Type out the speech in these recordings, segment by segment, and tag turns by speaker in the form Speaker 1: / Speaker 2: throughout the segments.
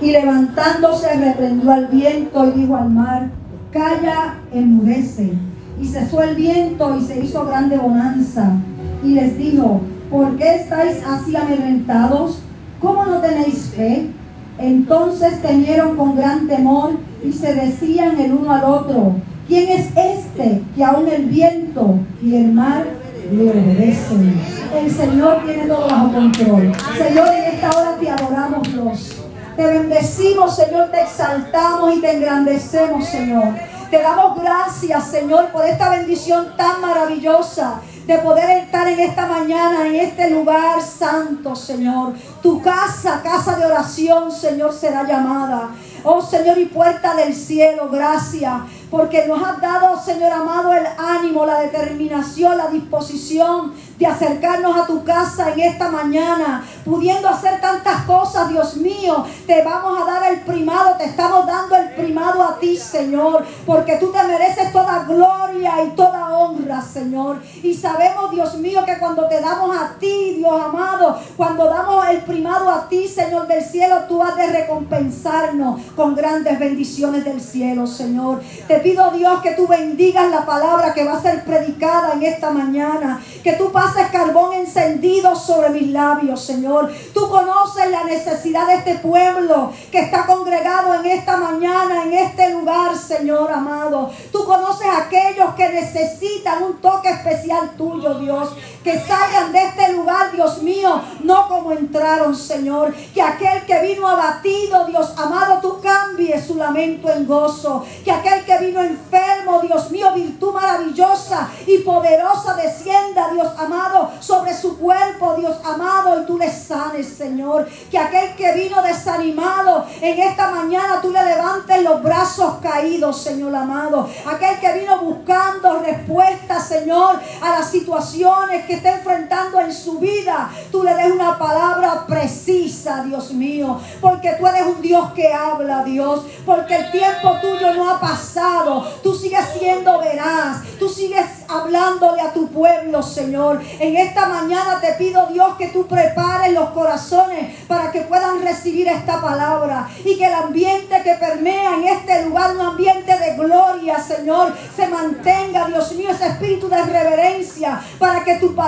Speaker 1: Y levantándose reprendió al viento y dijo al mar, calla, enmudece. Y cesó el viento y se hizo grande bonanza. Y les dijo, ¿por qué estáis así amedrentados? ¿Cómo no tenéis fe? Entonces temieron con gran temor y se decían el uno al otro, ¿quién es este que aún el viento y el mar le obedecen? El Señor tiene todo bajo control. Señor, en esta hora te adoramos, Dios. Te bendecimos, Señor, te exaltamos y te engrandecemos, Señor. Te damos gracias, Señor, por esta bendición tan maravillosa de poder estar en esta mañana, en este lugar santo, Señor. Tu casa, casa de oración, Señor, será llamada. Oh Señor y puerta del cielo, gracias. Porque nos has dado, Señor amado, el ánimo, la determinación, la disposición de acercarnos a tu casa en esta mañana, pudiendo hacer tantas cosas, Dios mío. Te vamos a dar el primado, te estamos dando el primado a ti, Señor, porque tú te mereces toda gloria y toda honra, Señor. Y sabemos, Dios mío, que cuando te damos a ti, Dios amado, cuando damos el primado a ti, Señor del cielo, tú has de recompensarnos con grandes bendiciones del cielo, Señor. Te pido, Dios, que tú bendigas la palabra que va a ser predicada en esta mañana, que tú pases carbón encendido sobre mis labios, Señor. Tú conoces la necesidad de este pueblo que está congregado en esta mañana, en este lugar, Señor amado. Tú conoces a aquellos que necesitan un toque especial tuyo, Dios. Que salgan de este lugar, Dios mío, no como entraron, Señor. Que aquel que vino abatido, Dios amado, tú cambies su lamento en gozo. Que aquel que vino enfermo, Dios mío, virtud maravillosa y poderosa descienda, Dios amado, sobre su cuerpo, Dios amado, y tú le sanes, Señor. Que aquel que vino desanimado en esta mañana, tú le levantes los brazos caídos, Señor amado. Aquel que vino buscando respuestas, Señor, a las situaciones que está enfrentando en su vida, tú le des una palabra precisa, Dios mío. Porque tú eres un Dios que habla, Dios. Porque el tiempo tuyo no ha pasado. Tú sigues siendo veraz. Tú sigues hablándole a tu pueblo, Señor. En esta mañana te pido, Dios, que tú prepares los corazones para que puedan recibir esta palabra. Y que el ambiente que permea en este lugar, un ambiente de gloria, Señor, se mantenga, Dios mío, ese espíritu de reverencia para que tu palabra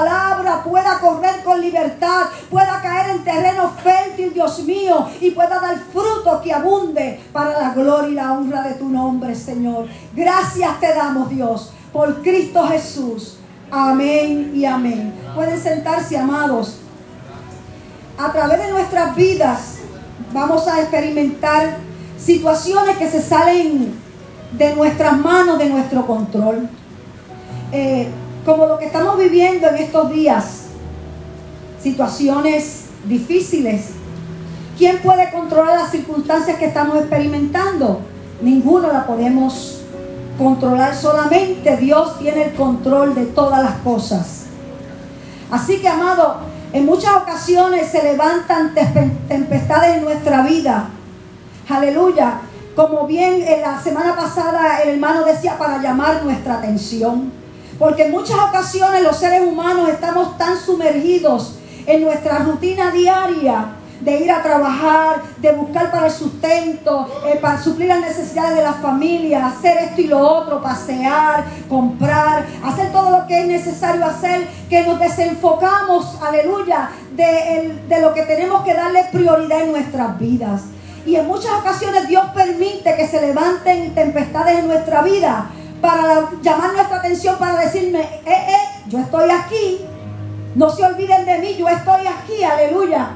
Speaker 1: pueda correr con libertad, pueda caer en terreno fértil, Dios mío, y pueda dar fruto que abunde para la gloria y la honra de tu nombre, Señor. Gracias te damos, Dios, por Cristo Jesús. Amén y amén. Pueden sentarse, amados. A través de nuestras vidas vamos a experimentar situaciones que se salen de nuestras manos, de nuestro control. Eh, como lo que estamos viviendo en estos días, situaciones difíciles. ¿Quién puede controlar las circunstancias que estamos experimentando? Ninguno la podemos controlar, solamente Dios tiene el control de todas las cosas. Así que, amado, en muchas ocasiones se levantan tempestades en nuestra vida. Aleluya. Como bien en la semana pasada el hermano decía para llamar nuestra atención. Porque en muchas ocasiones los seres humanos estamos tan sumergidos en nuestra rutina diaria de ir a trabajar, de buscar para el sustento, eh, para suplir las necesidades de la familia, hacer esto y lo otro, pasear, comprar, hacer todo lo que es necesario hacer, que nos desenfocamos, aleluya, de, de lo que tenemos que darle prioridad en nuestras vidas. Y en muchas ocasiones Dios permite que se levanten tempestades en nuestra vida para llamar nuestra atención, para decirme, eh, eh, yo estoy aquí, no se olviden de mí, yo estoy aquí, aleluya.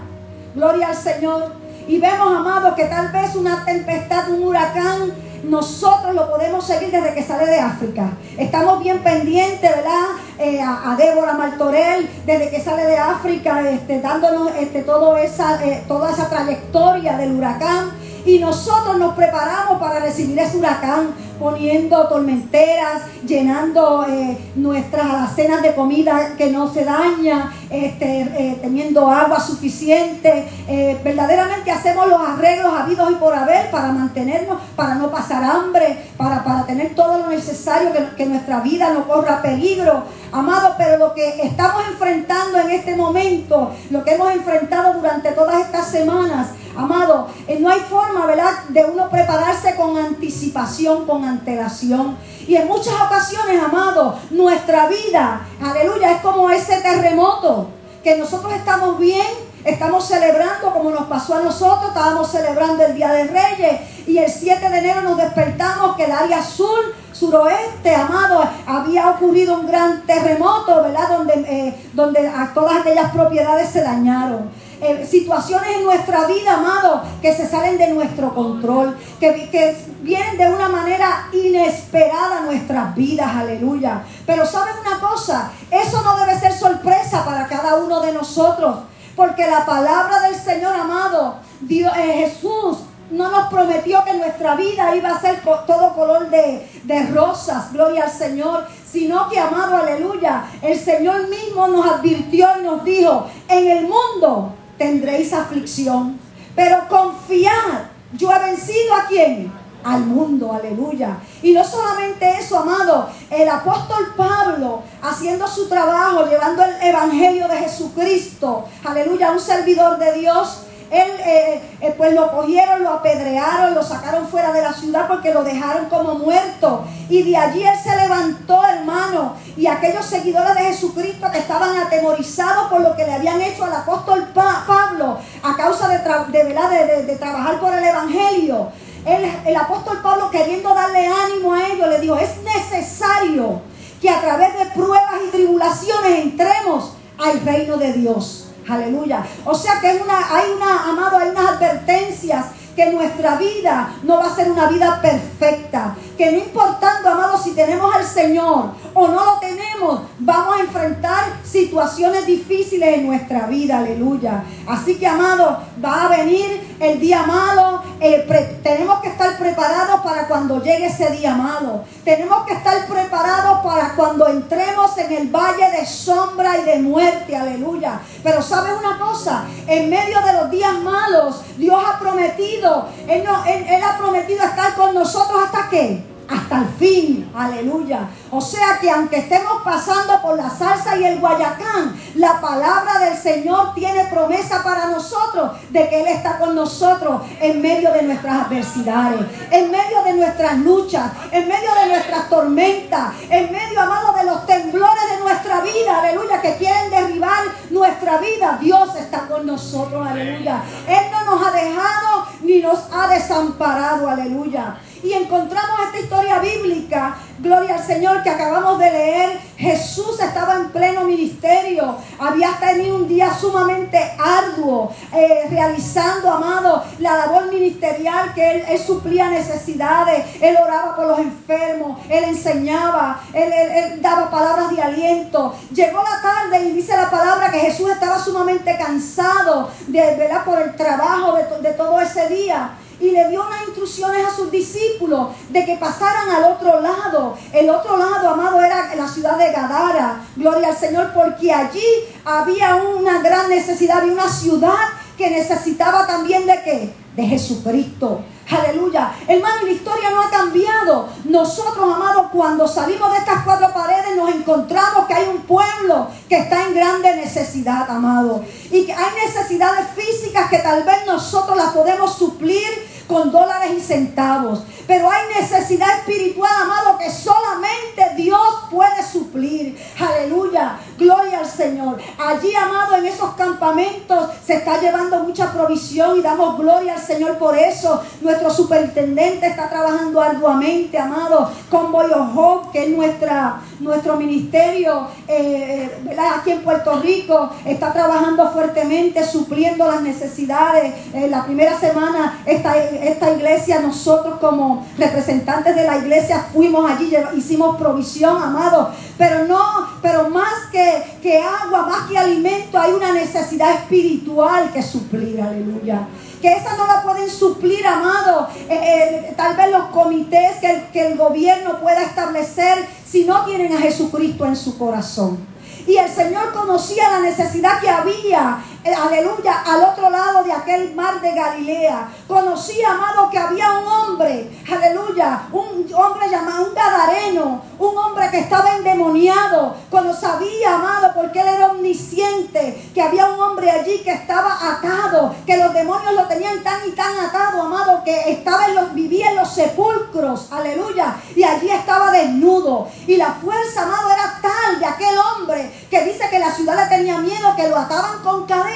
Speaker 1: Gloria al Señor. Y vemos, amados, que tal vez una tempestad, un huracán, nosotros lo podemos seguir desde que sale de África. Estamos bien pendientes, ¿verdad? Eh, a, Débora Martorell, desde que sale de África, este, dándonos este, todo esa, toda esa trayectoria del huracán. Y nosotros nos preparamos para recibir ese huracán poniendo tormenteras, llenando eh, nuestras alacenas de comida que no se daña, este, eh, teniendo agua suficiente. Eh, verdaderamente hacemos los arreglos habidos y por haber para mantenernos, para no pasar hambre, para, para tener todo lo necesario, que, que nuestra vida no corra peligro. Amado, pero lo que estamos enfrentando en este momento, lo que hemos enfrentado durante todas estas semanas, amado, no hay forma, ¿verdad?, de uno prepararse con anticipación, con antelación. Y en muchas ocasiones, amado, nuestra vida, aleluya, es como ese terremoto, que nosotros estamos bien, estamos celebrando como nos pasó a nosotros, estábamos celebrando el Día de Reyes y el 7 de enero nos despertamos que el área azul suroeste, amado, había ocurrido un gran terremoto, ¿verdad? Donde, eh, donde todas aquellas propiedades se dañaron. Eh, situaciones en nuestra vida, amado, que se salen de nuestro control, que, vienen de una manera inesperada a nuestras vidas, aleluya. Pero ¿sabes una cosa? Eso no debe ser sorpresa para cada uno de nosotros, porque la palabra del Señor, amado, Dios, eh, Jesús no nos prometió que nuestra vida iba a ser todo color de, rosas, gloria al Señor, sino que, amado, aleluya, el Señor mismo nos advirtió y nos dijo, en el mundo tendréis aflicción, pero confiad, yo he vencido a quién? Al mundo, aleluya. Y no solamente eso, amado, el apóstol Pablo haciendo su trabajo, llevando el evangelio de Jesucristo, aleluya, un servidor de Dios, él, eh, eh, pues lo cogieron, lo apedrearon, lo sacaron fuera de la ciudad porque lo dejaron como muerto. Y de allí él se levantó, hermano. Y aquellos seguidores de Jesucristo que estaban atemorizados por lo que le habían hecho al apóstol Pablo a causa de, de, de, trabajar por el Evangelio. El, el apóstol Pablo queriendo darle ánimo a ellos le dijo, es necesario que a través de pruebas y tribulaciones entremos al reino de Dios. Aleluya. O sea que hay una, hay una, amado, hay unas advertencias que nuestra vida no va a ser una vida perfecta. Que no importando, amado, si tenemos al Señor o no lo tenemos, vamos a enfrentar situaciones difíciles en nuestra vida. Aleluya. Así que, amado, va a venir el día malo. Eh, tenemos que estar preparados para cuando llegue ese día malo. Tenemos que estar preparados para cuando entremos en el valle de sombra y de muerte. Aleluya. Pero ¿sabes una cosa? En medio de los días malos, Dios ha prometido, Él, no, él ha prometido estar con nosotros hasta qué? Hasta el fin. Aleluya. O sea que aunque estemos pasando por la salsa y el guayacán, la palabra del Señor tiene promesa para nosotros de que Él está con nosotros en medio de nuestras adversidades, en medio de nuestras luchas, en medio de nuestras tormentas, en medio, amado, de los temblores de nuestra vida. Aleluya. Que quieren derribar nuestra vida. Dios está con nosotros. Aleluya. Él no nos ha dejado ni nos ha desamparado. Aleluya. Y encontramos esta historia bíblica, gloria al Señor, que acabamos de leer. Jesús estaba en pleno ministerio, había tenido un día sumamente arduo, eh, realizando, amado, la labor ministerial que él, suplía necesidades, él oraba por los enfermos, él enseñaba, él, daba palabras de aliento. Llegó la tarde y dice la palabra que Jesús estaba sumamente cansado de, ¿verdad? por el trabajo de, de todo ese día y le dio unas instrucciones a sus discípulos de que pasaran al otro lado. El otro lado, amado, era la ciudad de Gadara. Gloria al Señor, porque allí había una gran necesidad, había una ciudad que necesitaba también de qué? De Jesucristo. Aleluya. Hermano, la historia no ha cambiado. Nosotros, amados, cuando salimos de estas cuatro paredes, nos encontramos que hay un pueblo que está en grande necesidad, amado. Y que hay necesidades físicas que tal vez nosotros las podemos suplir con dólares y centavos. Pero hay necesidad espiritual, amado, que solamente Dios puede suplir. Aleluya. Gloria al Señor. Allí, amado, en esos campamentos se está llevando mucha provisión y damos gloria al Señor por eso. Nuestro superintendente está trabajando arduamente, amado, con Boyo Hope, que es nuestra, nuestro ministerio eh, aquí en Puerto Rico. Está trabajando fuertemente, supliendo las necesidades. En la primera semana, esta esta iglesia, nosotros como representantes de la iglesia fuimos allí, hicimos provisión, amado. Pero no, pero más que, que agua, más que alimento, hay una necesidad espiritual que suplir, aleluya que esa no la pueden suplir, amado. Eh, eh, tal vez los comités que el, que el gobierno pueda establecer si no tienen a Jesucristo en su corazón. Y el Señor conocía la necesidad que había aleluya, al otro lado de aquel mar de Galilea. Conocí, amado, que había un hombre, aleluya, un hombre llamado un gadareno, un hombre que estaba endemoniado. Cuando sabía, amado, porque él era omnisciente, que había un hombre allí que estaba atado, que los demonios lo tenían tan y tan atado, amado, que estaba en los, vivía en los sepulcros, aleluya, y allí estaba desnudo. Y la fuerza, amado, era tal de aquel hombre que dice que la ciudad le tenía miedo, que lo ataban con cadenas.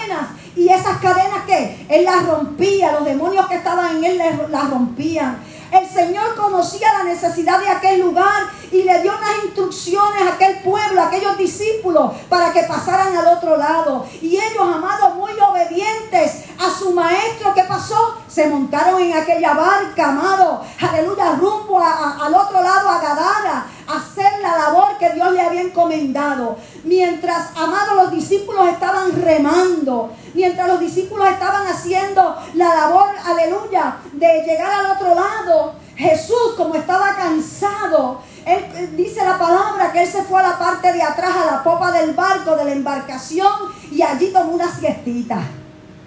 Speaker 1: Y esas cadenas que él las rompía, los demonios que estaban en él las rompían. El Señor conocía la necesidad de aquel lugar y le dio unas instrucciones a aquel pueblo, a aquellos discípulos, para que pasaran al otro lado. Y ellos, amados, muy obedientes a su maestro, ¿qué pasó? Se montaron en aquella barca, amado, aleluya, rumbo al otro lado, a Gadara, a hacer la labor que Dios le había encomendado. Mientras, amados, los discípulos estaban remando, mientras los discípulos estaban haciendo la labor, aleluya, de llegar al otro lado, Jesús, como estaba cansado, él dice la palabra que él se fue a la parte de atrás, a la popa del barco, de la embarcación, y allí tomó una siestita.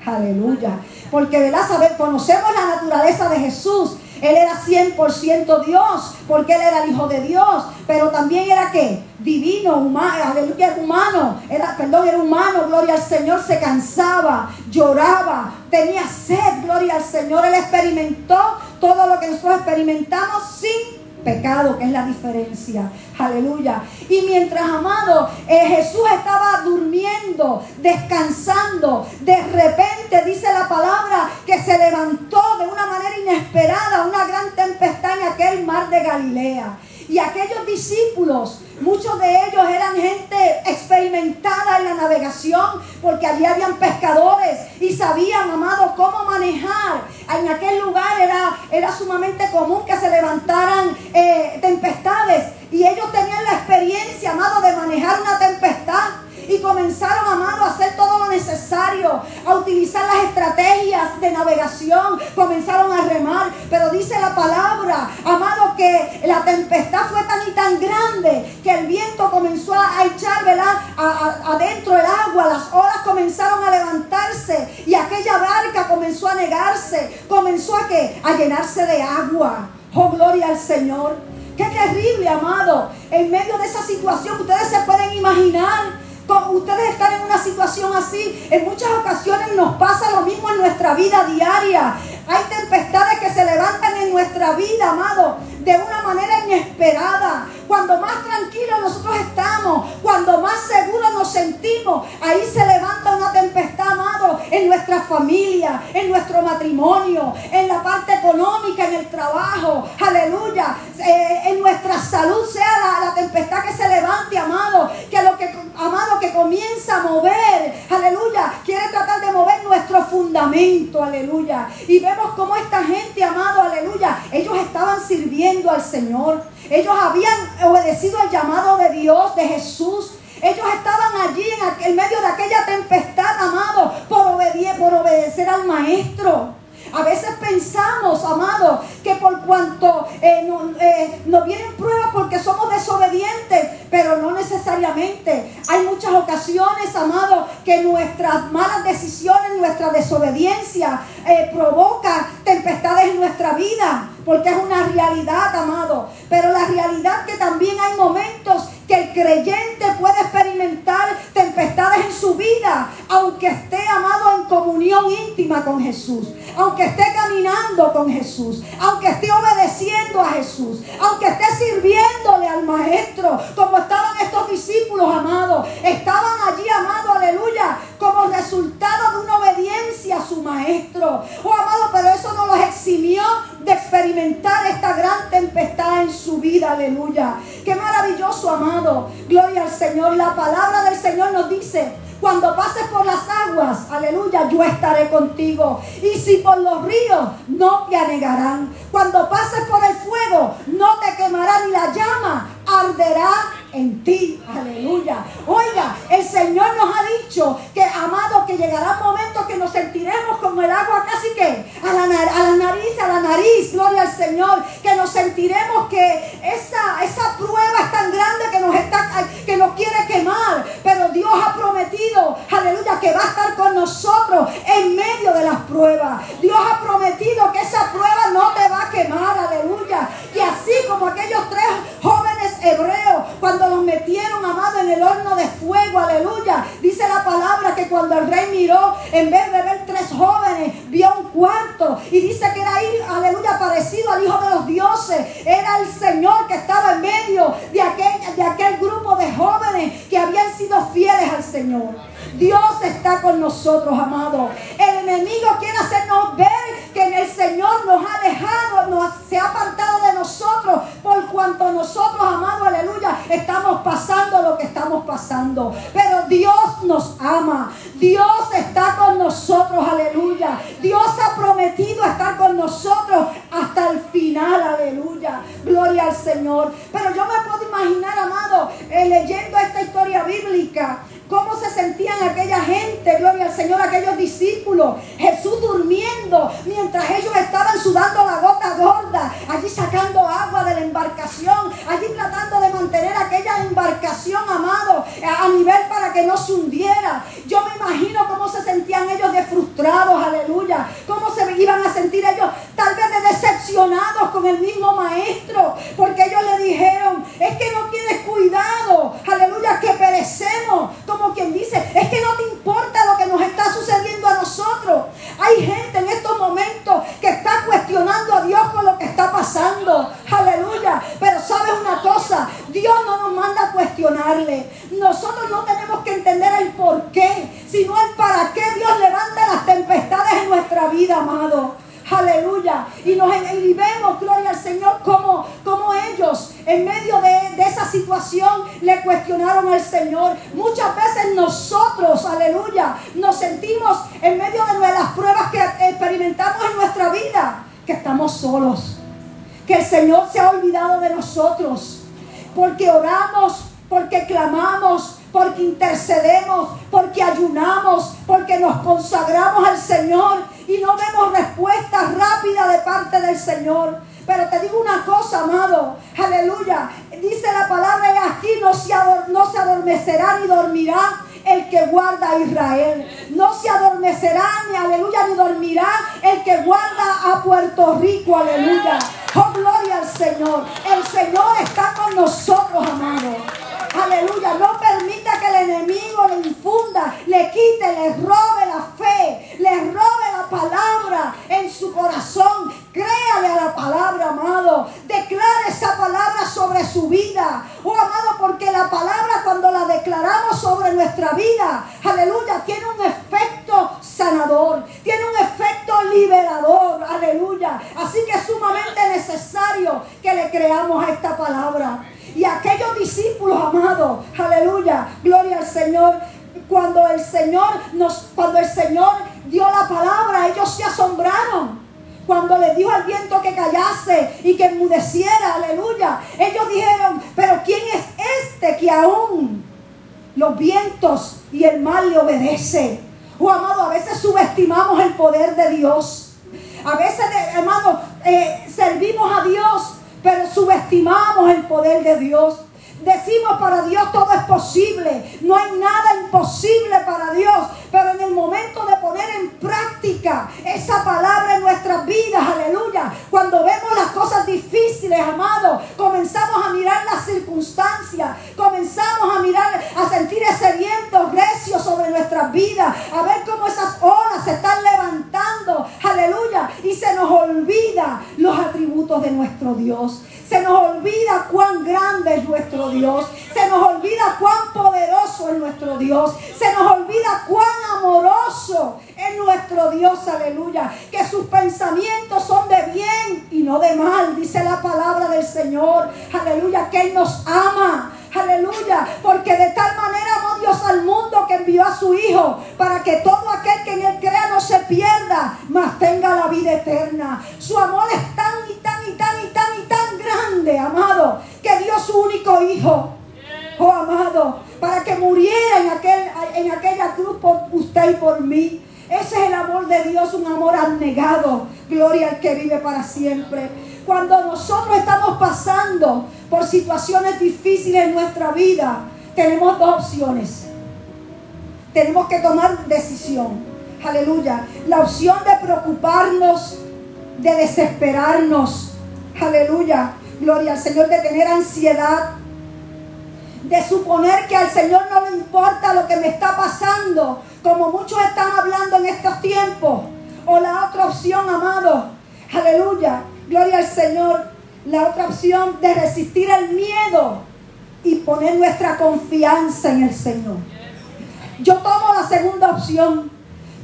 Speaker 1: Aleluya. Porque, ¿verdad? Conocemos la naturaleza de Jesús. Él era 100% Dios, porque Él era el Hijo de Dios, pero también era qué? Divino, humano, aleluya, humano, era, perdón, era humano, gloria al Señor, se cansaba, lloraba, tenía sed, gloria al Señor, Él experimentó todo lo que nosotros experimentamos sin pecado, que es la diferencia. Aleluya. Y mientras, amado, eh, Jesús estaba durmiendo, descansando, de repente dice la palabra que se levantó de una manera inesperada una gran tempestad en aquel mar de Galilea. Y aquellos discípulos, muchos de ellos eran gente experimentada en la navegación, porque allí habían pescadores y sabían, amado, cómo manejar. En aquel lugar era, era sumamente común que se levantaran eh, tempestades. Y ellos tenían la experiencia, amado, de manejar una tempestad. Y comenzaron, amado, a hacer todo lo necesario, a utilizar las estrategias de navegación, comenzaron a remar, pero dice la palabra, amado, que la tempestad fue tan y tan grande que el viento comenzó a echar, ¿verdad? adentro del agua, las olas comenzaron a levantarse y aquella barca comenzó a negarse, comenzó a llenarse de agua. Oh, gloria al Señor. Qué terrible, amado. En medio de esa situación, ustedes se pueden imaginar ustedes están en una situación así, en muchas ocasiones nos pasa lo mismo en nuestra vida diaria. Hay tempestades que se levantan en nuestra vida, amado, de una manera inesperada. Cuando más tranquilos nosotros estamos, cuando más seguros nos sentimos, ahí se levanta una tempestad, amado, en nuestra familia, en nuestro matrimonio, en la parte económica, en el trabajo, aleluya, eh, en nuestra salud sea la, la, tempestad que se levante, amado, que lo que, amado, que comienza a mover, aleluya, quiere tratar de mover nuestro fundamento, aleluya. Y vemos cómo esta gente, ellos estaban sirviendo al Señor, ellos habían obedecido al llamado de Dios, de Jesús. Ellos estaban allí en, medio de aquella tempestad, amado, por, por obedecer al Maestro. A veces pensamos, amado, que por cuanto eh, eh, nos vienen pruebas porque somos desobedientes, pero no necesariamente. Hay muchas ocasiones, amado, que nuestras malas decisiones, nuestra desobediencia eh, provoca tempestades en nuestra vida, porque es una realidad, amado. Pero la realidad que también hay momentos que el creyente puede experimentar tempestades en su vida, aunque esté amado en comunión íntima con Jesús, aunque esté caminando con Jesús, aunque esté obedeciendo a Jesús, aunque esté sirviéndole al Maestro, como estaban estos discípulos, amados, estaban allí, amados, aleluya, como resultado de una obediencia a su Maestro. Oh, amado, pero eso no los eximió de experimentar esta gran tempestad en su vida, aleluya. Qué maravilloso, amado. Gloria al Señor. La palabra del Señor nos dice, cuando pases por las aguas, aleluya, yo estaré contigo. Y si por los ríos, no te anegarán. Cuando pases por el fuego, no te quemará ni la llama, arderá en ti. Aleluya. Oiga, el Señor nos ha dicho que, amado, que llegará un momento que nos sentiremos como el agua casi que a la, nariz, a la nariz, gloria al Señor, que nos sentiremos que esa, esa prueba es tan grande que nos, está, que nos quiere quemar, pero Dios ha prometido, aleluya, que va a estar con nosotros miró, en vez de ver tres jóvenes, vio un cuarto. Y dice que era ahí, aleluya, parecido al Hijo de los Dioses. Era el Señor que estaba en medio de aquel, de aquel grupo de jóvenes que habían sido fieles al Señor. Dios está con nosotros, amado. El enemigo quiere hacernos ver que el Señor nos ha dejado, nos, se ha apartado de nosotros, por cuanto nosotros, amado, aleluya, estamos pasando lo que estamos pasando. Pero Dios nos ama, Dios está con nosotros, aleluya. Dios ha prometido estar con nosotros hasta el final, aleluya. Gloria al Señor. Pero yo me puedo imaginar, amado, eh, leyendo esta historia bíblica, cómo se sentían aquella gente, gloria al Señor, aquellos discípulos, Jesús durmiendo, mientras ellos estaban sudando la gota gorda, allí sacando agua de la embarcación, allí tratando de mantener aquella embarcación, amado, a nivel para que no se hundiera. Yo me imagino cómo se sentían ellos de frustrados, aleluya, cómo se iban a sentir ellos tal vez de decepcionados con el mismo maestro, porque ellos le dijeron, es que no tienes cuidado, aleluya, que perecemos como quien dice, es que no te importa lo que nos está sucediendo a nosotros. Hay gente en estos momentos que está cuestionando a Dios con lo que está pasando. Aleluya. Pero sabes una cosa, Dios no nos manda a cuestionarle. Nosotros no tenemos que entender el por qué, sino el para qué Dios levanta las tempestades en nuestra vida, amado. Aleluya. Y nos y vemos, gloria al Señor, como, como ellos en medio de, de, esa situación le cuestionaron al Señor. Muchas veces nosotros, aleluya, nos sentimos en medio de las pruebas que experimentamos en nuestra vida, que estamos solos. Que el Señor se ha olvidado de nosotros. Porque oramos, porque clamamos, porque intercedemos, porque ayunamos, porque nos consagramos al Señor y no vemos respuesta rápida de parte del Señor. Pero te digo una cosa, amado, aleluya. Dice la palabra y aquí no se, no se adormecerá ni dormirá el que guarda a Israel. No se adormecerá ni aleluya ni dormirá el que guarda a Puerto Rico, aleluya. Oh, gloria al Señor. El Señor está con nosotros, amado. Aleluya. No permita que el enemigo le infunda, le quite, le robe la fe, le robe la palabra en su corazón. Créale a la palabra, amado. Declare esa palabra sobre su vida. Oh, amado, porque la palabra cuando la declaramos sobre nuestra vida, aleluya, tiene un efecto sanador, tiene un efecto liberador, aleluya. Así que es sumamente necesario que le creamos a esta palabra. Y aquellos discípulos amados, aleluya, gloria al Señor. Cuando el Señor nos, cuando el Señor dio la palabra, ellos se asombraron. Cuando le dijo al viento que callase y que enmudeciera, aleluya. Ellos dijeron, pero ¿quién es este que aún los vientos y el mar le obedece? Oh, amado, a veces subestimamos el poder de Dios. A veces, amado, eh, servimos a Dios pero subestimamos el poder de Dios. Decimos para Dios todo es posible. No hay nada imposible para Dios. Pero en el momento de poner en práctica esa palabra en nuestras vidas, aleluya. Cuando vemos las cosas difíciles, amados, comenzamos a mirar las circunstancias. Comenzamos a mirar, a sentir ese viento recio sobre nuestras vidas. A ver cómo esas olas se están levantando. Aleluya. Y se nos olvida los atributos de nuestro Dios. Se nos olvida cuán grande es nuestro Dios. Se nos olvida cuán poderoso es nuestro Dios. Se nos olvida cuán amoroso es nuestro Dios. Aleluya. Que sus pensamientos son de bien y no de mal. Dice la palabra del Señor. Aleluya. Que Él nos ama. Aleluya. Porque de tal manera amó Dios al mundo que envió a su Hijo para que todo aquel que en él crea no se pierda, mas tenga la vida eterna. Su amor es tan y tan y tan y tan y tan grande, amado, que dio su único Hijo. Oh, amado, para que muriera en, aquel, en aquella cruz por usted y por mí. Ese es el amor de Dios, un amor abnegado. Gloria al que vive para siempre. Cuando nosotros estamos pasando por situaciones difíciles en nuestra vida, tenemos dos opciones. Tenemos que tomar decisión. Aleluya. La opción de preocuparnos, de desesperarnos. Aleluya. Gloria al Señor, de tener ansiedad. De suponer que al Señor no le importa lo que me está pasando como muchos están hablando en estos tiempos. O la otra opción, amado, aleluya, gloria al Señor, la otra opción de resistir el miedo y poner nuestra confianza en el Señor. Yo tomo la segunda opción,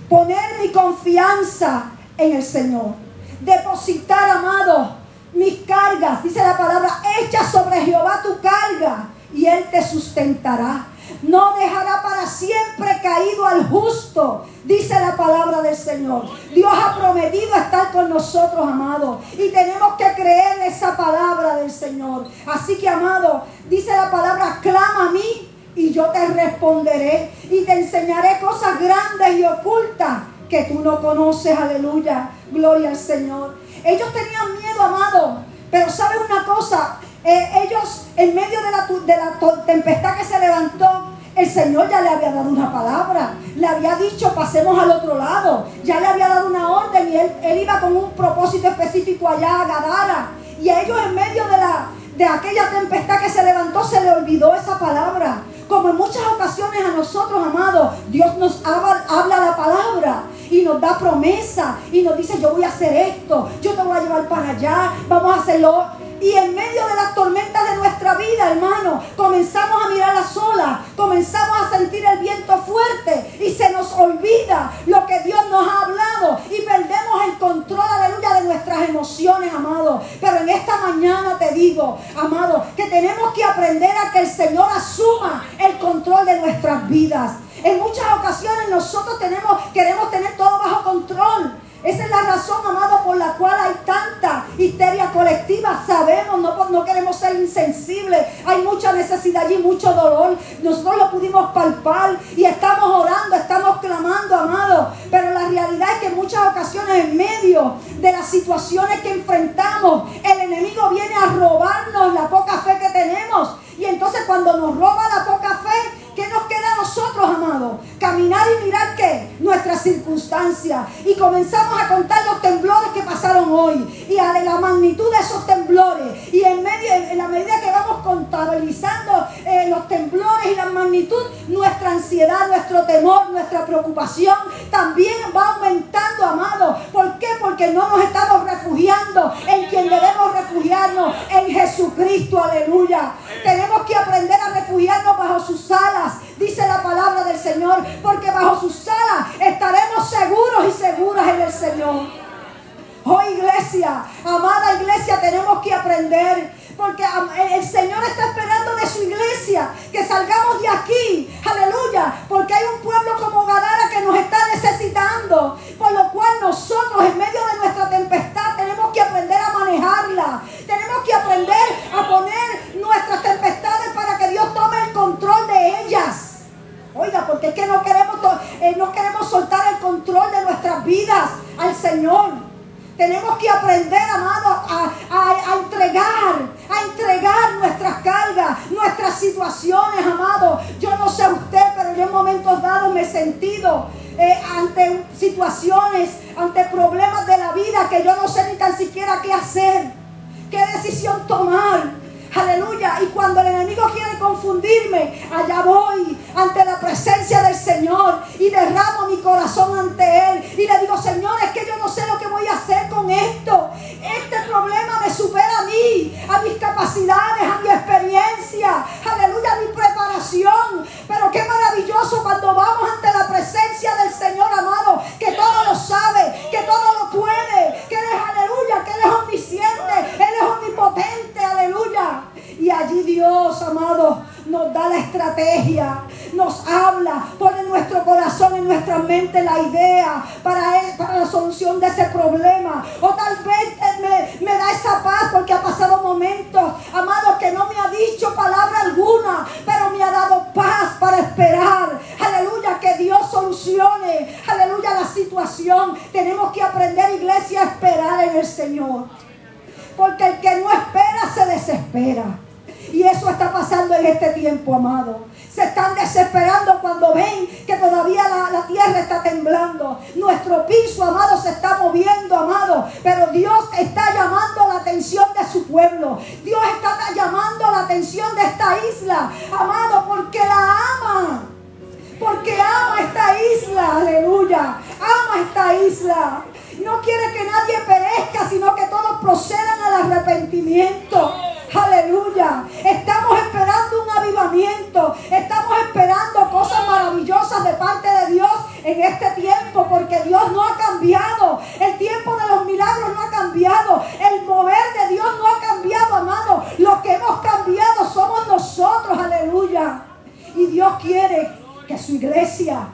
Speaker 1: poner mi confianza en el Señor. Depositar, amado, mis cargas, dice la palabra, echa sobre Jehová tu carga y Él te sustentará. No dejará para siempre caído al justo, dice la palabra del Señor. Dios ha prometido estar con nosotros, amado. Y tenemos que creer esa palabra del Señor. Así que, amado, dice la palabra, clama a mí y yo te responderé y te enseñaré cosas grandes y ocultas que tú no conoces. Aleluya. Gloria al Señor. Ellos tenían miedo, amado. Pero ¿sabes una cosa? Eh, ellos, en medio de la, de la tempestad que se levantó, el Señor ya le había dado una palabra, le había dicho pasemos al otro lado, ya le había dado una orden y él, él iba con un propósito específico allá a Gadara. Y a ellos en medio de, la, de aquella tempestad que se levantó se le olvidó esa palabra. Como en muchas ocasiones a nosotros, amados, Dios nos habla, habla la palabra y nos da promesa y nos dice yo voy a hacer esto, yo te voy a llevar para allá, vamos a hacerlo y en medio de las tormentas de nuestra vida, hermano, comenzamos a mirar las olas, comenzamos a sentir el viento fuerte y se nos olvida lo que Dios nos ha hablado y perdemos el control, aleluya, de nuestras emociones, amado. Pero en esta mañana te digo, amado, que tenemos que aprender a que el Señor asuma el control de nuestras vidas. En muchas ocasiones nosotros tenemos, queremos tener todo bajo control. Esa es la razón, amado, por la cual hay tanta histeria colectiva. Sabemos, no, queremos ser insensibles. Hay mucha necesidad y mucho dolor. Nosotros lo pudimos palpar y estamos orando, estamos clamando, amado. Pero la realidad es que en muchas ocasiones, en medio de las situaciones que enfrentamos, el enemigo viene a robarnos la poca fe que tenemos. Y entonces cuando nos roba la poca fe, ¿Qué nos queda a nosotros, amados? Caminar y mirar qué? Nuestras Y comenzamos a contar los temblores que pasaron hoy. Y a la magnitud de esos temblores. Y en, medio, en la medida que vamos contabilizando eh, los temblores y la magnitud, nuestra ansiedad, nuestro temor, nuestra preocupación también va aumentando, amados. ¿Por qué? Porque no nos estamos refugiando en quien debemos refugiarnos, en Jesucristo. Aleluya. Tenemos que aprender a refugiarnos bajo sus alas dice la palabra del Señor, porque bajo sus alas estaremos seguros y seguras en el Señor. Oh iglesia, amada iglesia, tenemos que aprender. Porque el Señor está esperando de su iglesia que salgamos de aquí. Aleluya. Porque hay un pueblo como Gadara que nos está necesitando. Señor. Tenemos que aprender, amado, a, entregar, a entregar nuestras cargas, nuestras situaciones, amado. Yo no sé usted, pero yo en momentos dados me he sentido eh, ante situaciones, ante problemas de la vida que yo no sé ni tan siquiera qué hacer, qué decisión tomar. Aleluya. Y cuando el enemigo quiere confundirme, allá voy ante la presencia del Señor y derramo mi corazón ante Él. Y le digo, Señor, es que yo no sé lo que voy a hacer con esto. Este problema me supera a mí, a mis capacidades, a mi experiencia. Aleluya, a mi preparación. Pero qué maravilloso cuando vamos ante la presencia del Señor amado, que todo lo sabe, que todo lo puede, que Él es aleluya, que Él es omnisciente, Él es omnipotente, aleluya. Y allí Dios, amado, nos da la estrategia, nos habla, pone en nuestro corazón, en nuestra mente la idea para, para la solución de ese problema. O tal vez me, me da esa paz porque ha pasado momentos, amado, que no me ha dicho palabra alguna, pero me ha dado paz para esperar. Aleluya, que Dios solucione, aleluya, la situación. Tenemos que aprender, iglesia, a esperar en el Señor. Porque el que no espera se desespera. Y eso está pasando en este tiempo, amado. Se están desesperando cuando ven que todavía la, tierra está temblando. Nuestro piso, amado, se está moviendo, amado. Pero Dios está llamando la atención de su pueblo. Dios está llamando la atención de esta isla, amado, porque la ama. porque ama esta isla, aleluya, ama esta isla. No quiere que nadie perezca, sino que todos procedan al arrepentimiento. Estamos esperando un avivamiento. Estamos esperando cosas maravillosas de parte de Dios en este tiempo porque Dios no ha cambiado. El tiempo de los milagros no ha cambiado. El mover de Dios no ha cambiado, amado. Lo que hemos cambiado somos nosotros. Aleluya. Y Dios quiere que su iglesia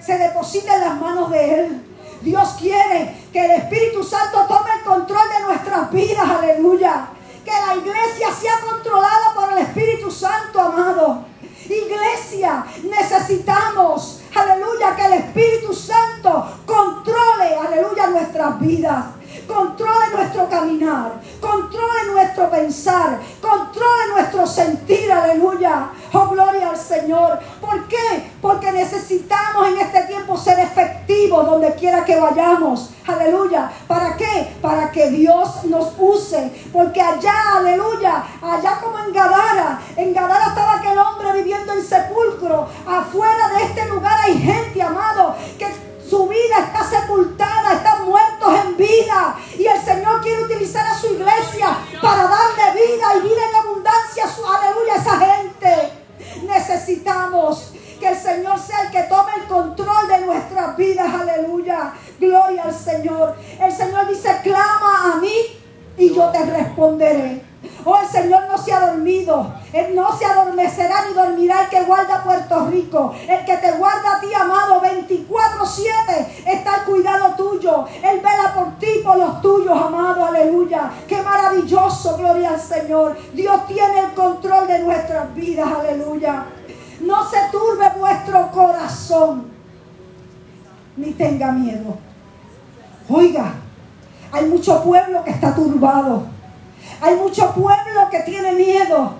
Speaker 1: se deposite en las manos de Él. Dios quiere que el Espíritu Santo tome el control de nuestras vidas. Aleluya que la iglesia sea controlada por el Espíritu Santo, amado. Iglesia, necesitamos, aleluya, que el Espíritu Santo controle, aleluya, nuestras vidas. Controle nuestro caminar, controle nuestro pensar, controle nuestro sentir, aleluya. Oh, gloria al Señor. ¿Por qué? Porque necesitamos en este tiempo ser efectivos donde quiera que vayamos. Aleluya. ¿Para qué? Para que Dios nos use. Porque allá, aleluya, allá como en Gadara, en Gadara estaba aquel hombre viviendo en sepulcro. Afuera de este lugar hay gente, amado, que su vida está sepultada, están muertos en vida. Y el Señor quiere utilizar a su iglesia para darle vida y vida en abundancia. Aleluya, a esa gente. Necesitamos que el Señor sea el que tome el control de nuestras vidas. Aleluya. Gloria al Señor. El Señor dice, clama a mí y yo te responderé. Oh, el Señor no se ha dormido. Él no se adormecerá ni dormirá el que guarda Puerto Rico. El que te guarda a ti, amado, 24-7 está al cuidado tuyo. Él vela por ti, por los tuyos, amado. Aleluya. Qué maravilloso, gloria al Señor. Dios tiene el control de nuestras vidas. Aleluya. No se turbe vuestro corazón. Ni tenga miedo. Oiga, hay mucho pueblo que está turbado. Hay mucho pueblo que tiene miedo.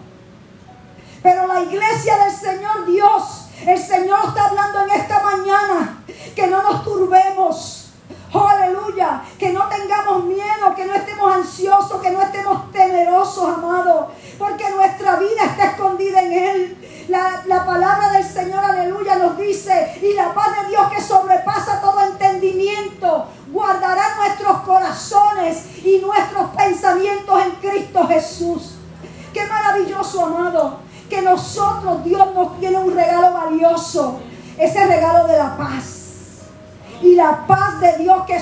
Speaker 1: Pero la iglesia del Señor Dios, el Señor está hablando en esta mañana que no nos turbemos. Oh, aleluya. Que no tengamos miedo, que no estemos ansiosos, que no estemos temerosos, amados. Porque nuestra vida está escondida en Él. La, la, palabra del Señor, aleluya, nos dice, y la paz de Dios que sobrepasa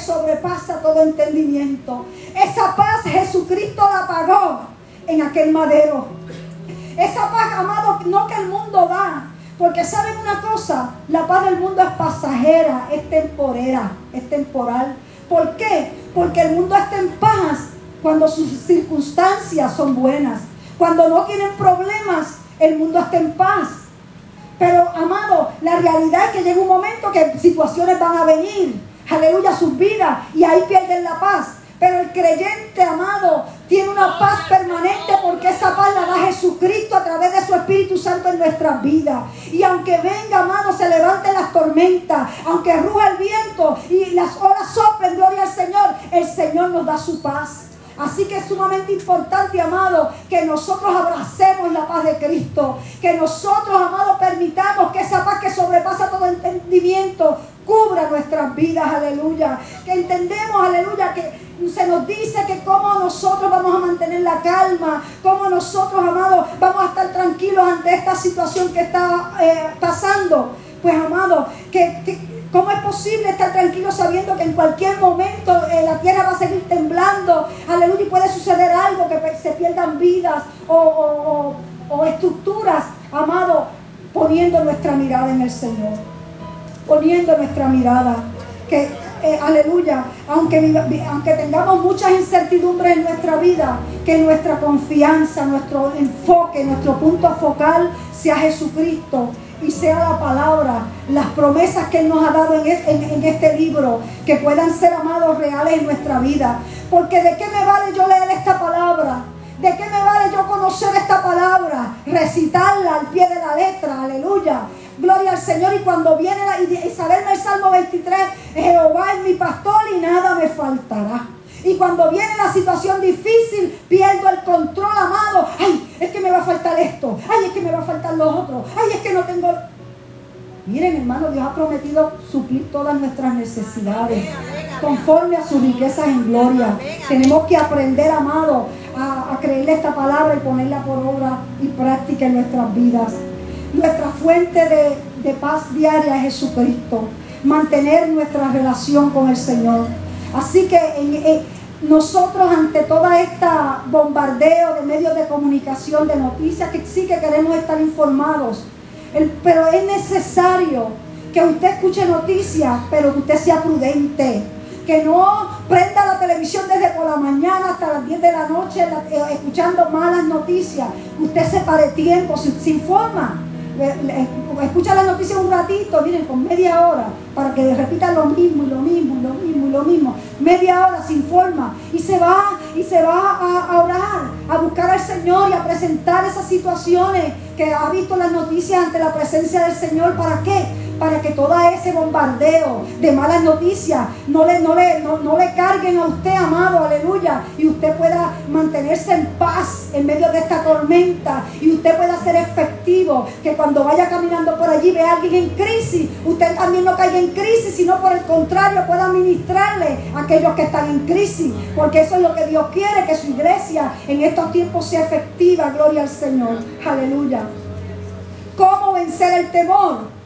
Speaker 1: sobrepasa todo entendimiento. Esa paz Jesucristo la pagó en aquel madero. Esa paz, amado, no que el mundo da, porque saben una cosa, la paz del mundo es pasajera, es temporera, es temporal. ¿Por qué? Porque el mundo está en paz cuando sus circunstancias son buenas. Cuando no tienen problemas, el mundo está en paz. Pero, amado, la realidad es que llega un momento que situaciones van a venir, aleluya, sus vidas, y ahí pierden la paz. Pero el creyente, amado, tiene una paz permanente porque esa paz la da Jesucristo a través de su Espíritu Santo en nuestras vidas. Y aunque venga, amado, se levanten las tormentas, aunque ruja el viento y las olas soplen, gloria al Señor, el Señor nos da su paz. Así que es sumamente importante, amado, que nosotros abracemos la paz de Cristo. Que nosotros, amado, permitamos que esa paz que sobrepasa todo entendimiento cubra nuestras vidas, aleluya. Que entendemos, aleluya, que se nos dice que como nosotros vamos a mantener la calma, como nosotros, amados, vamos a estar tranquilos ante esta situación que está eh, pasando. Pues, amado, que, ¿cómo es posible estar tranquilo sabiendo que en cualquier momento eh, la tierra va a seguir temblando? Aleluya, y puede suceder algo, que se pierdan vidas o, o estructuras, amado, poniendo nuestra mirada en el Señor. Poniendo nuestra mirada. Que eh, aleluya, aunque, aunque tengamos muchas incertidumbres en nuestra vida, que nuestra confianza, nuestro enfoque, nuestro punto focal sea Jesucristo y sea la palabra, las promesas que Él nos ha dado en, este libro, que puedan ser amados reales en nuestra vida. Porque de qué me vale yo leer esta palabra, ¿De qué me vale yo conocer esta palabra? Recitarla al pie de la letra, aleluya. Gloria al Señor. Y cuando viene la, y saberme el Salmo 23, Jehová es mi pastor y nada me faltará. Y cuando viene la situación difícil, pierdo el control, amado. Ay, es que me va a faltar esto. Ay, es que me va a faltar lo otro. Ay, es que no tengo... Miren, hermano, Dios ha prometido suplir todas nuestras necesidades conforme a sus riquezas en gloria. Tenemos que aprender, amado, a, creerle esta palabra y ponerla por obra y práctica en nuestras vidas. Nuestra fuente de, de paz diaria es Jesucristo. Mantener nuestra relación con el Señor. Así que en, nosotros ante toda esta bombardeo de medios de comunicación, de noticias, que sí que queremos estar informados, pero es necesario que usted escuche noticias, pero que usted sea prudente, que no prenda la televisión desde por la mañana hasta las 10 de la noche eh, escuchando malas noticias, usted se pare tiempo, se informa escucha las noticias un ratito, miren, con media hora, para que repitan lo mismo y lo mismo y lo mismo y lo mismo. Media hora se informa y se va y se va a, orar, a buscar al Señor y a presentar esas situaciones que ha visto las noticias ante la presencia del Señor. ¿Para qué? Para que todo ese bombardeo de malas noticias no le, no, le, no, le carguen a usted, amado, aleluya, y usted pueda mantenerse en paz en medio de esta tormenta y usted pueda ser efectivo, que cuando vaya caminando por allí vea a alguien en crisis, usted también no caiga en crisis, sino por el contrario pueda ministrarle a aquellos que están en crisis, porque eso es lo que Dios quiere, que su iglesia en estos tiempos sea efectiva, gloria al Señor, aleluya. ¿Cómo vencer el temor?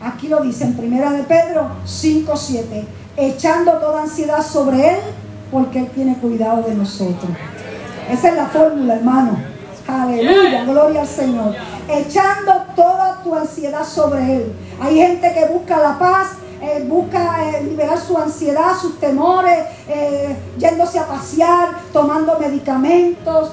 Speaker 1: Aquí lo dice en primera de Pedro 5.7, echando toda ansiedad sobre Él, porque Él tiene cuidado de nosotros. Esa es la fórmula, hermano. Aleluya, gloria al Señor. Echando toda tu ansiedad sobre Él. Hay gente que busca la paz, eh, busca eh, liberar su ansiedad, sus temores, eh, yéndose a pasear, tomando medicamentos,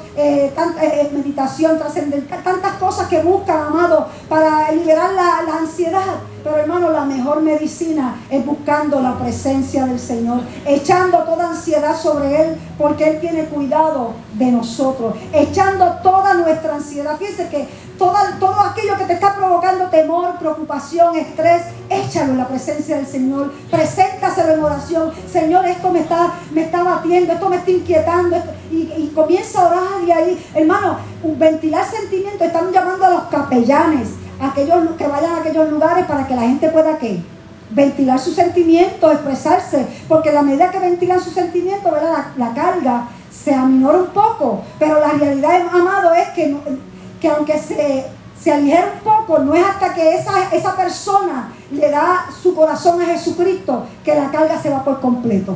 Speaker 1: meditación trascendental, tantas cosas que buscan, amado, para liberar la ansiedad. Pero hermano, la mejor medicina es buscando la presencia del Señor, echando toda ansiedad sobre Él, porque Él tiene cuidado de nosotros, echando toda nuestra ansiedad. Fíjense que todo, todo aquello que te está provocando temor, preocupación, estrés, échalo en la presencia del Señor, preséntaselo en oración. Señor, esto me está, me está batiendo, esto me está inquietando, y, comienza a orar y ahí, hermano, ventilar sentimientos, están llamando a los capellanes aquellos que vayan a aquellos lugares para que la gente pueda ¿qué? ventilar sus sentimientos, expresarse, porque la medida que ventilan sus sentimientos, La, carga se aminora un poco, pero la realidad, amado, es que, que aunque se, se un poco, no es hasta que esa, esa persona le da su corazón a Jesucristo que la carga se va por completo.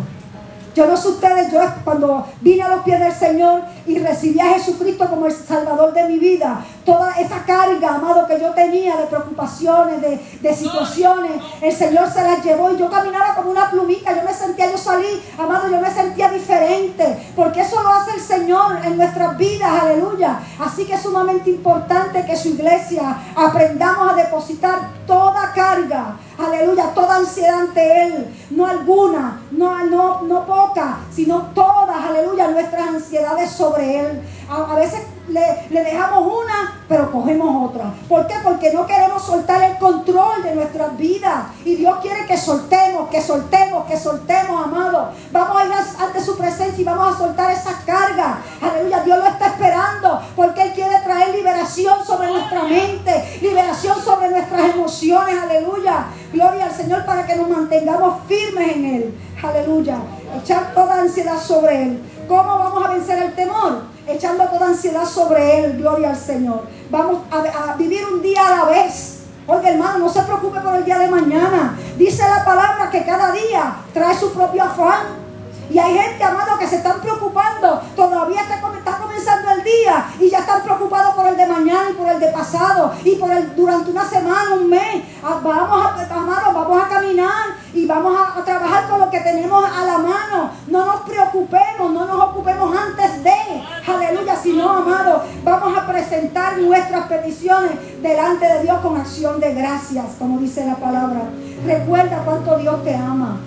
Speaker 1: Yo no sé ustedes, yo cuando vine a los pies del Señor y recibí a Jesucristo como el Salvador de mi vida, toda esa carga, amado, que yo tenía de preocupaciones, de, situaciones, el Señor se las llevó y yo caminaba como una plumita, yo me sentía, yo salí, amado, yo me sentía diferente, porque eso lo hace el Señor en nuestras vidas, aleluya. Así que es sumamente importante que su iglesia aprendamos a depositar toda carga, aleluya, toda ansiedad ante Él, no alguna, no, no, no poca, sino todas, aleluya, nuestras ansiedades sobre Él. A, veces le, dejamos una, pero cogemos otra. ¿Por qué? Porque no queremos soltar el control de nuestras vidas. Y Dios quiere que soltemos, que soltemos, que soltemos, amado. Vamos a ir ante su presencia y vamos a soltar esa carga. Aleluya, Dios lo está esperando porque Él quiere traer liberación sobre nuestra mente, liberación sobre nuestras emociones. Aleluya. Gloria al Señor para que nos mantengamos firmes en Él. Aleluya. Echar toda ansiedad sobre Él. ¿Cómo vamos a vencer el temor? Echando toda ansiedad sobre Él. Gloria al Señor. Vamos a, vivir un día a la vez. Oye hermano, no se preocupe por el día de mañana. Dice la palabra que cada día trae su propio afán. Y hay gente, amado, que se están preocupando. Todavía está, comenzando el día y ya están preocupados por el de mañana y por el de pasado y por el durante una semana, un mes. Ah, vamos a, amado, vamos a caminar y vamos a, trabajar con lo que tenemos a la mano. No nos preocupemos, no nos ocupemos antes de, aleluya, sino, amado, vamos a presentar nuestras peticiones delante de Dios con acción de gracias, como dice la palabra. Recuerda cuánto Dios te ama.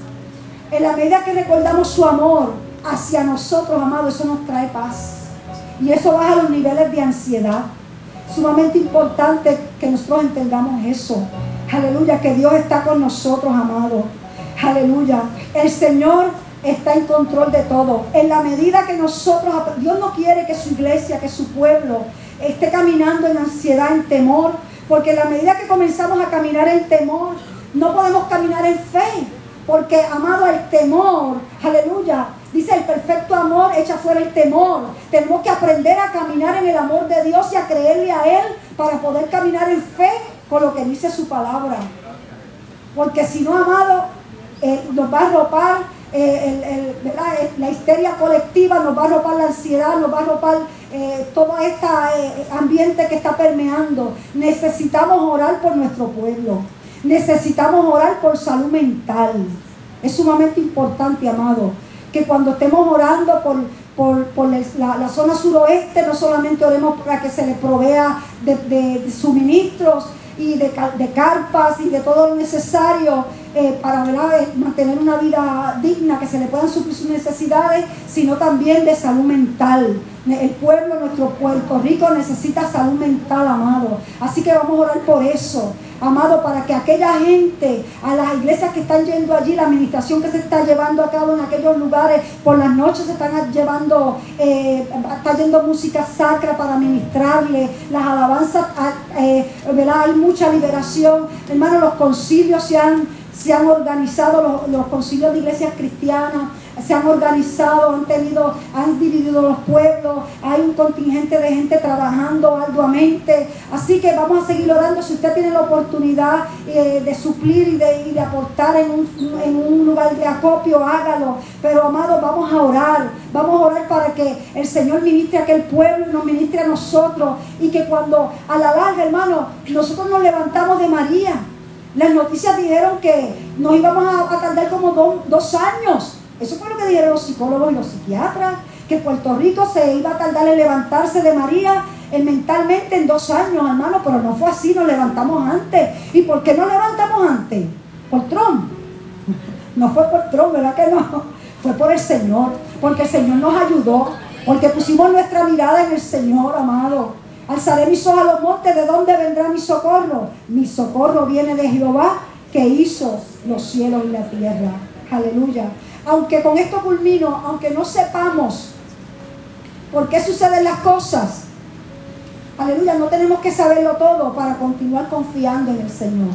Speaker 1: En la medida que recordamos su amor hacia nosotros, amado, eso nos trae paz. Y eso baja los niveles de ansiedad. Sumamente importante que nosotros entendamos eso. Aleluya, que Dios está con nosotros, amado. Aleluya. El Señor está en control de todo. En la medida que nosotros, Dios no quiere que su iglesia, que su pueblo esté caminando en ansiedad, en temor, Porque en la medida que comenzamos a caminar en temor, no podemos caminar en fe. Porque, amado, el temor, aleluya, dice el perfecto amor echa fuera el temor. Tenemos que aprender a caminar en el amor de Dios y a creerle a Él para poder caminar en fe con lo que dice su palabra. Porque si no, amado, eh, nos va a ropar eh, la histeria colectiva, nos va a ropar la ansiedad, nos va a ropar eh, todo este ambiente que está permeando. Necesitamos orar por nuestro pueblo. Necesitamos orar por salud mental. Es sumamente importante, amado, que cuando estemos orando por, por, la, zona suroeste, no solamente oremos para que se le provea de, suministros y de, de, carpas y de todo lo necesario eh, para eh, mantener una vida digna, que se le puedan suplir sus necesidades, sino también de salud mental. El pueblo, nuestro Puerto Rico necesita salud mental, amado. Así que vamos a orar por eso amado, para que aquella gente, a las iglesias que están yendo allí, la administración que se está llevando a cabo en aquellos lugares, por las noches se están llevando, eh, está yendo música sacra para ministrarle, las alabanzas, ah, eh, Hay mucha liberación. Hermano, los concilios se han, se han organizado, los, los concilios de iglesias cristianas se han organizado, han tenido, han dividido los pueblos, hay un contingente de gente trabajando arduamente. Así que vamos a seguir orando. Si usted tiene la oportunidad eh, de suplir y de, aportar en un, lugar de acopio, hágalo. Pero amado, vamos a orar. Vamos a orar para que el Señor ministre a aquel pueblo y nos ministre a nosotros. Y que cuando a la larga, hermano, nosotros nos levantamos de María. Las noticias dijeron que nos íbamos a, tardar como dos años eso fue lo que dijeron los psicólogos y los psiquiatras, que Puerto Rico se iba a tardar en levantarse de María mentalmente en dos años, hermano, pero no fue así, nos levantamos antes. ¿Y por qué no levantamos antes? Por Trump. No fue por Trump, ¿verdad que no? Fue por el Señor, porque el Señor nos ayudó, porque pusimos nuestra mirada en el Señor, amado. Alzaré mis ojos a los montes, ¿de dónde vendrá mi socorro? Mi socorro viene de Jehová, que hizo los cielos y la tierra. Aleluya aunque con esto culmino, aunque no sepamos por qué suceden las cosas, aleluya, no tenemos que saberlo todo para continuar confiando en el Señor.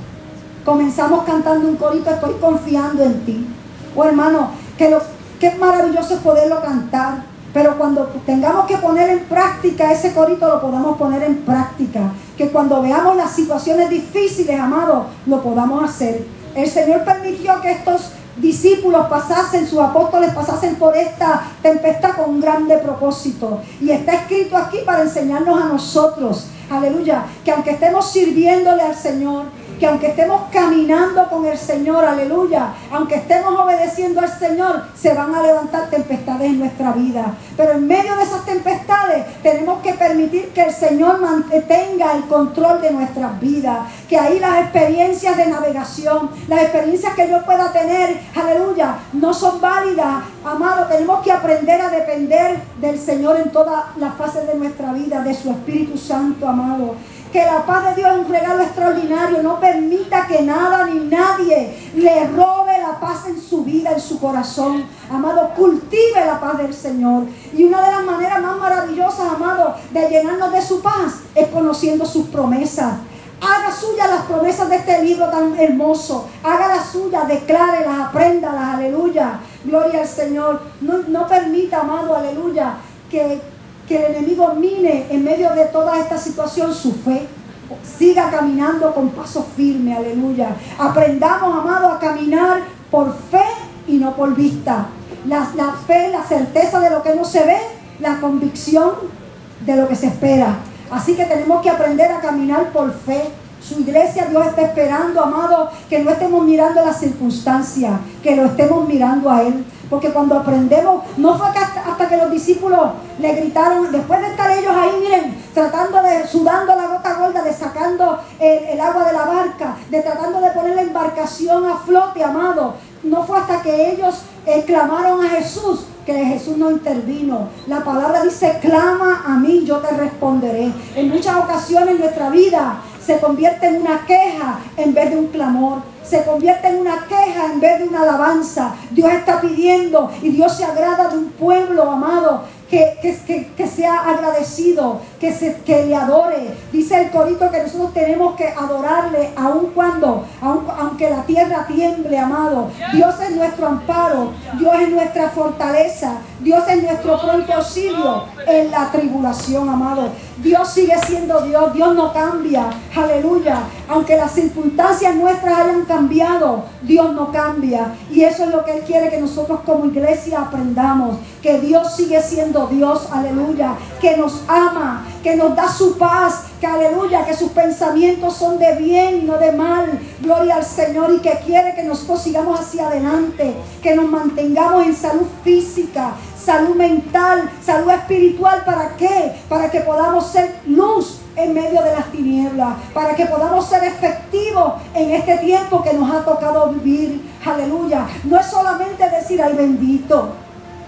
Speaker 1: Comenzamos cantando un corito, estoy confiando en ti. Oh hermano, que, lo, que es maravilloso poderlo cantar, pero cuando tengamos que poner en práctica ese corito, lo podamos poner en práctica. Que cuando veamos las situaciones difíciles, amado, lo podamos hacer. El Señor permitió que estos discípulos pasasen, sus apóstoles pasasen por esta tempestad con un grande propósito. Y está escrito aquí para enseñarnos a nosotros, aleluya, que aunque estemos sirviéndole al Señor, que aunque estemos caminando con el Señor, aleluya, aunque estemos obedeciendo al Señor, se van a levantar tempestades en nuestra vida. Pero en medio de esas tempestades tenemos que permitir que el Señor mantenga el control de nuestras vidas. Que ahí las experiencias de navegación, las experiencias que yo pueda tener, aleluya, no son válidas. Amado, tenemos que aprender a depender del Señor en todas las fases de nuestra vida, de su Espíritu Santo, amado que la paz de Dios es un regalo extraordinario. No permita que nada ni nadie le robe la paz en su vida, en su corazón. Amado, cultive la paz del Señor. Y una de las maneras más maravillosas, amado, de llenarnos de su paz es conociendo sus promesas. Haga suya las promesas de este libro tan hermoso. Haga las suyas, declárelas, apréndalas, aleluya. Gloria al Señor. No, no permita, amado, aleluya, que, que el enemigo mine en medio de toda esta situación su fe. Siga caminando con paso firme, aleluya. Aprendamos, amado, a caminar por fe y no por vista. La, la fe, la certeza de lo que no se ve, la convicción de lo que se espera. Así que tenemos que aprender a caminar por fe. Su iglesia, Dios está esperando, amado, que no estemos mirando las circunstancias, que lo estemos mirando a Él. Porque cuando aprendemos, no fue hasta, que los discípulos le gritaron, después de estar ellos ahí, miren, tratando de, sudando la gota gorda, de sacando el, agua de la barca, de tratando de poner la embarcación a flote, amado. No fue hasta que ellos clamaron a Jesús que Jesús no intervino. La palabra dice, clama a mí, yo te responderé. En muchas ocasiones en nuestra vida se convierte en una queja en vez de un clamor. Se convierte en una queja en vez de una alabanza. Dios está pidiendo y Dios se agrada de un pueblo amado que, que, que, sea agradecido, que, se, que le adore. Dice el corito que nosotros tenemos que adorarle aun cuando, aunque la tierra tiemble, amado. Dios es nuestro amparo, Dios es nuestra fortaleza, Dios es nuestro pronto auxilio en la tribulación, amado. Dios sigue siendo Dios, Dios no cambia, aleluya. Aunque las circunstancias nuestras hayan cambiado, Dios no cambia. Y eso es lo que Él quiere que nosotros como iglesia aprendamos, que Dios sigue siendo Dios, aleluya, que nos ama, que nos da su paz, que aleluya, que sus pensamientos son de bien y no de mal. Gloria al Señor y que quiere que nosotros sigamos hacia adelante, que nos mantengamos en salud física, salud mental, salud espiritual. ¿Para qué? Para que podamos ser luz en medio de las tinieblas, para que podamos ser efectivos en este tiempo que nos ha tocado vivir. Aleluya. No es solamente decir, ay bendito.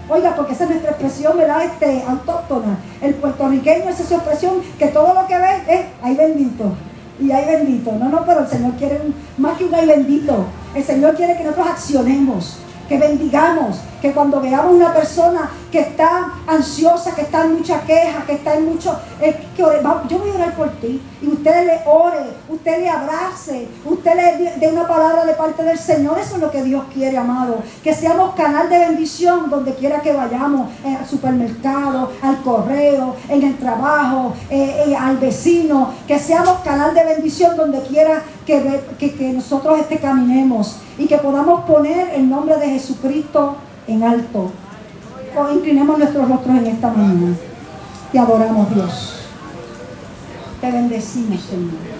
Speaker 1: Oiga, porque esa es nuestra expresión, ¿verdad? Este, autóctona. El puertorriqueño es esa expresión que todo lo que ve es, ay bendito. Y ay bendito. No, no, pero el Señor quiere más que un ay bendito. El Señor quiere que nosotros accionemos que bendigamos, que cuando veamos una persona que está ansiosa, que está en mucha queja, que está en mucho, eh, yo voy a orar por ti y usted le ore, usted le abrace, usted le dé una palabra de parte del Señor, eso es lo que Dios quiere, amado, que seamos canal de bendición donde quiera que vayamos, eh, al supermercado, al correo, en el trabajo, eh, al vecino, que seamos canal de bendición donde quiera que, que, que nosotros este caminemos y que podamos poner el nombre de Jesucristo en alto. Inclinemos nuestros rostros en esta mañana. Te adoramos, Dios. Te bendecimos, Señor.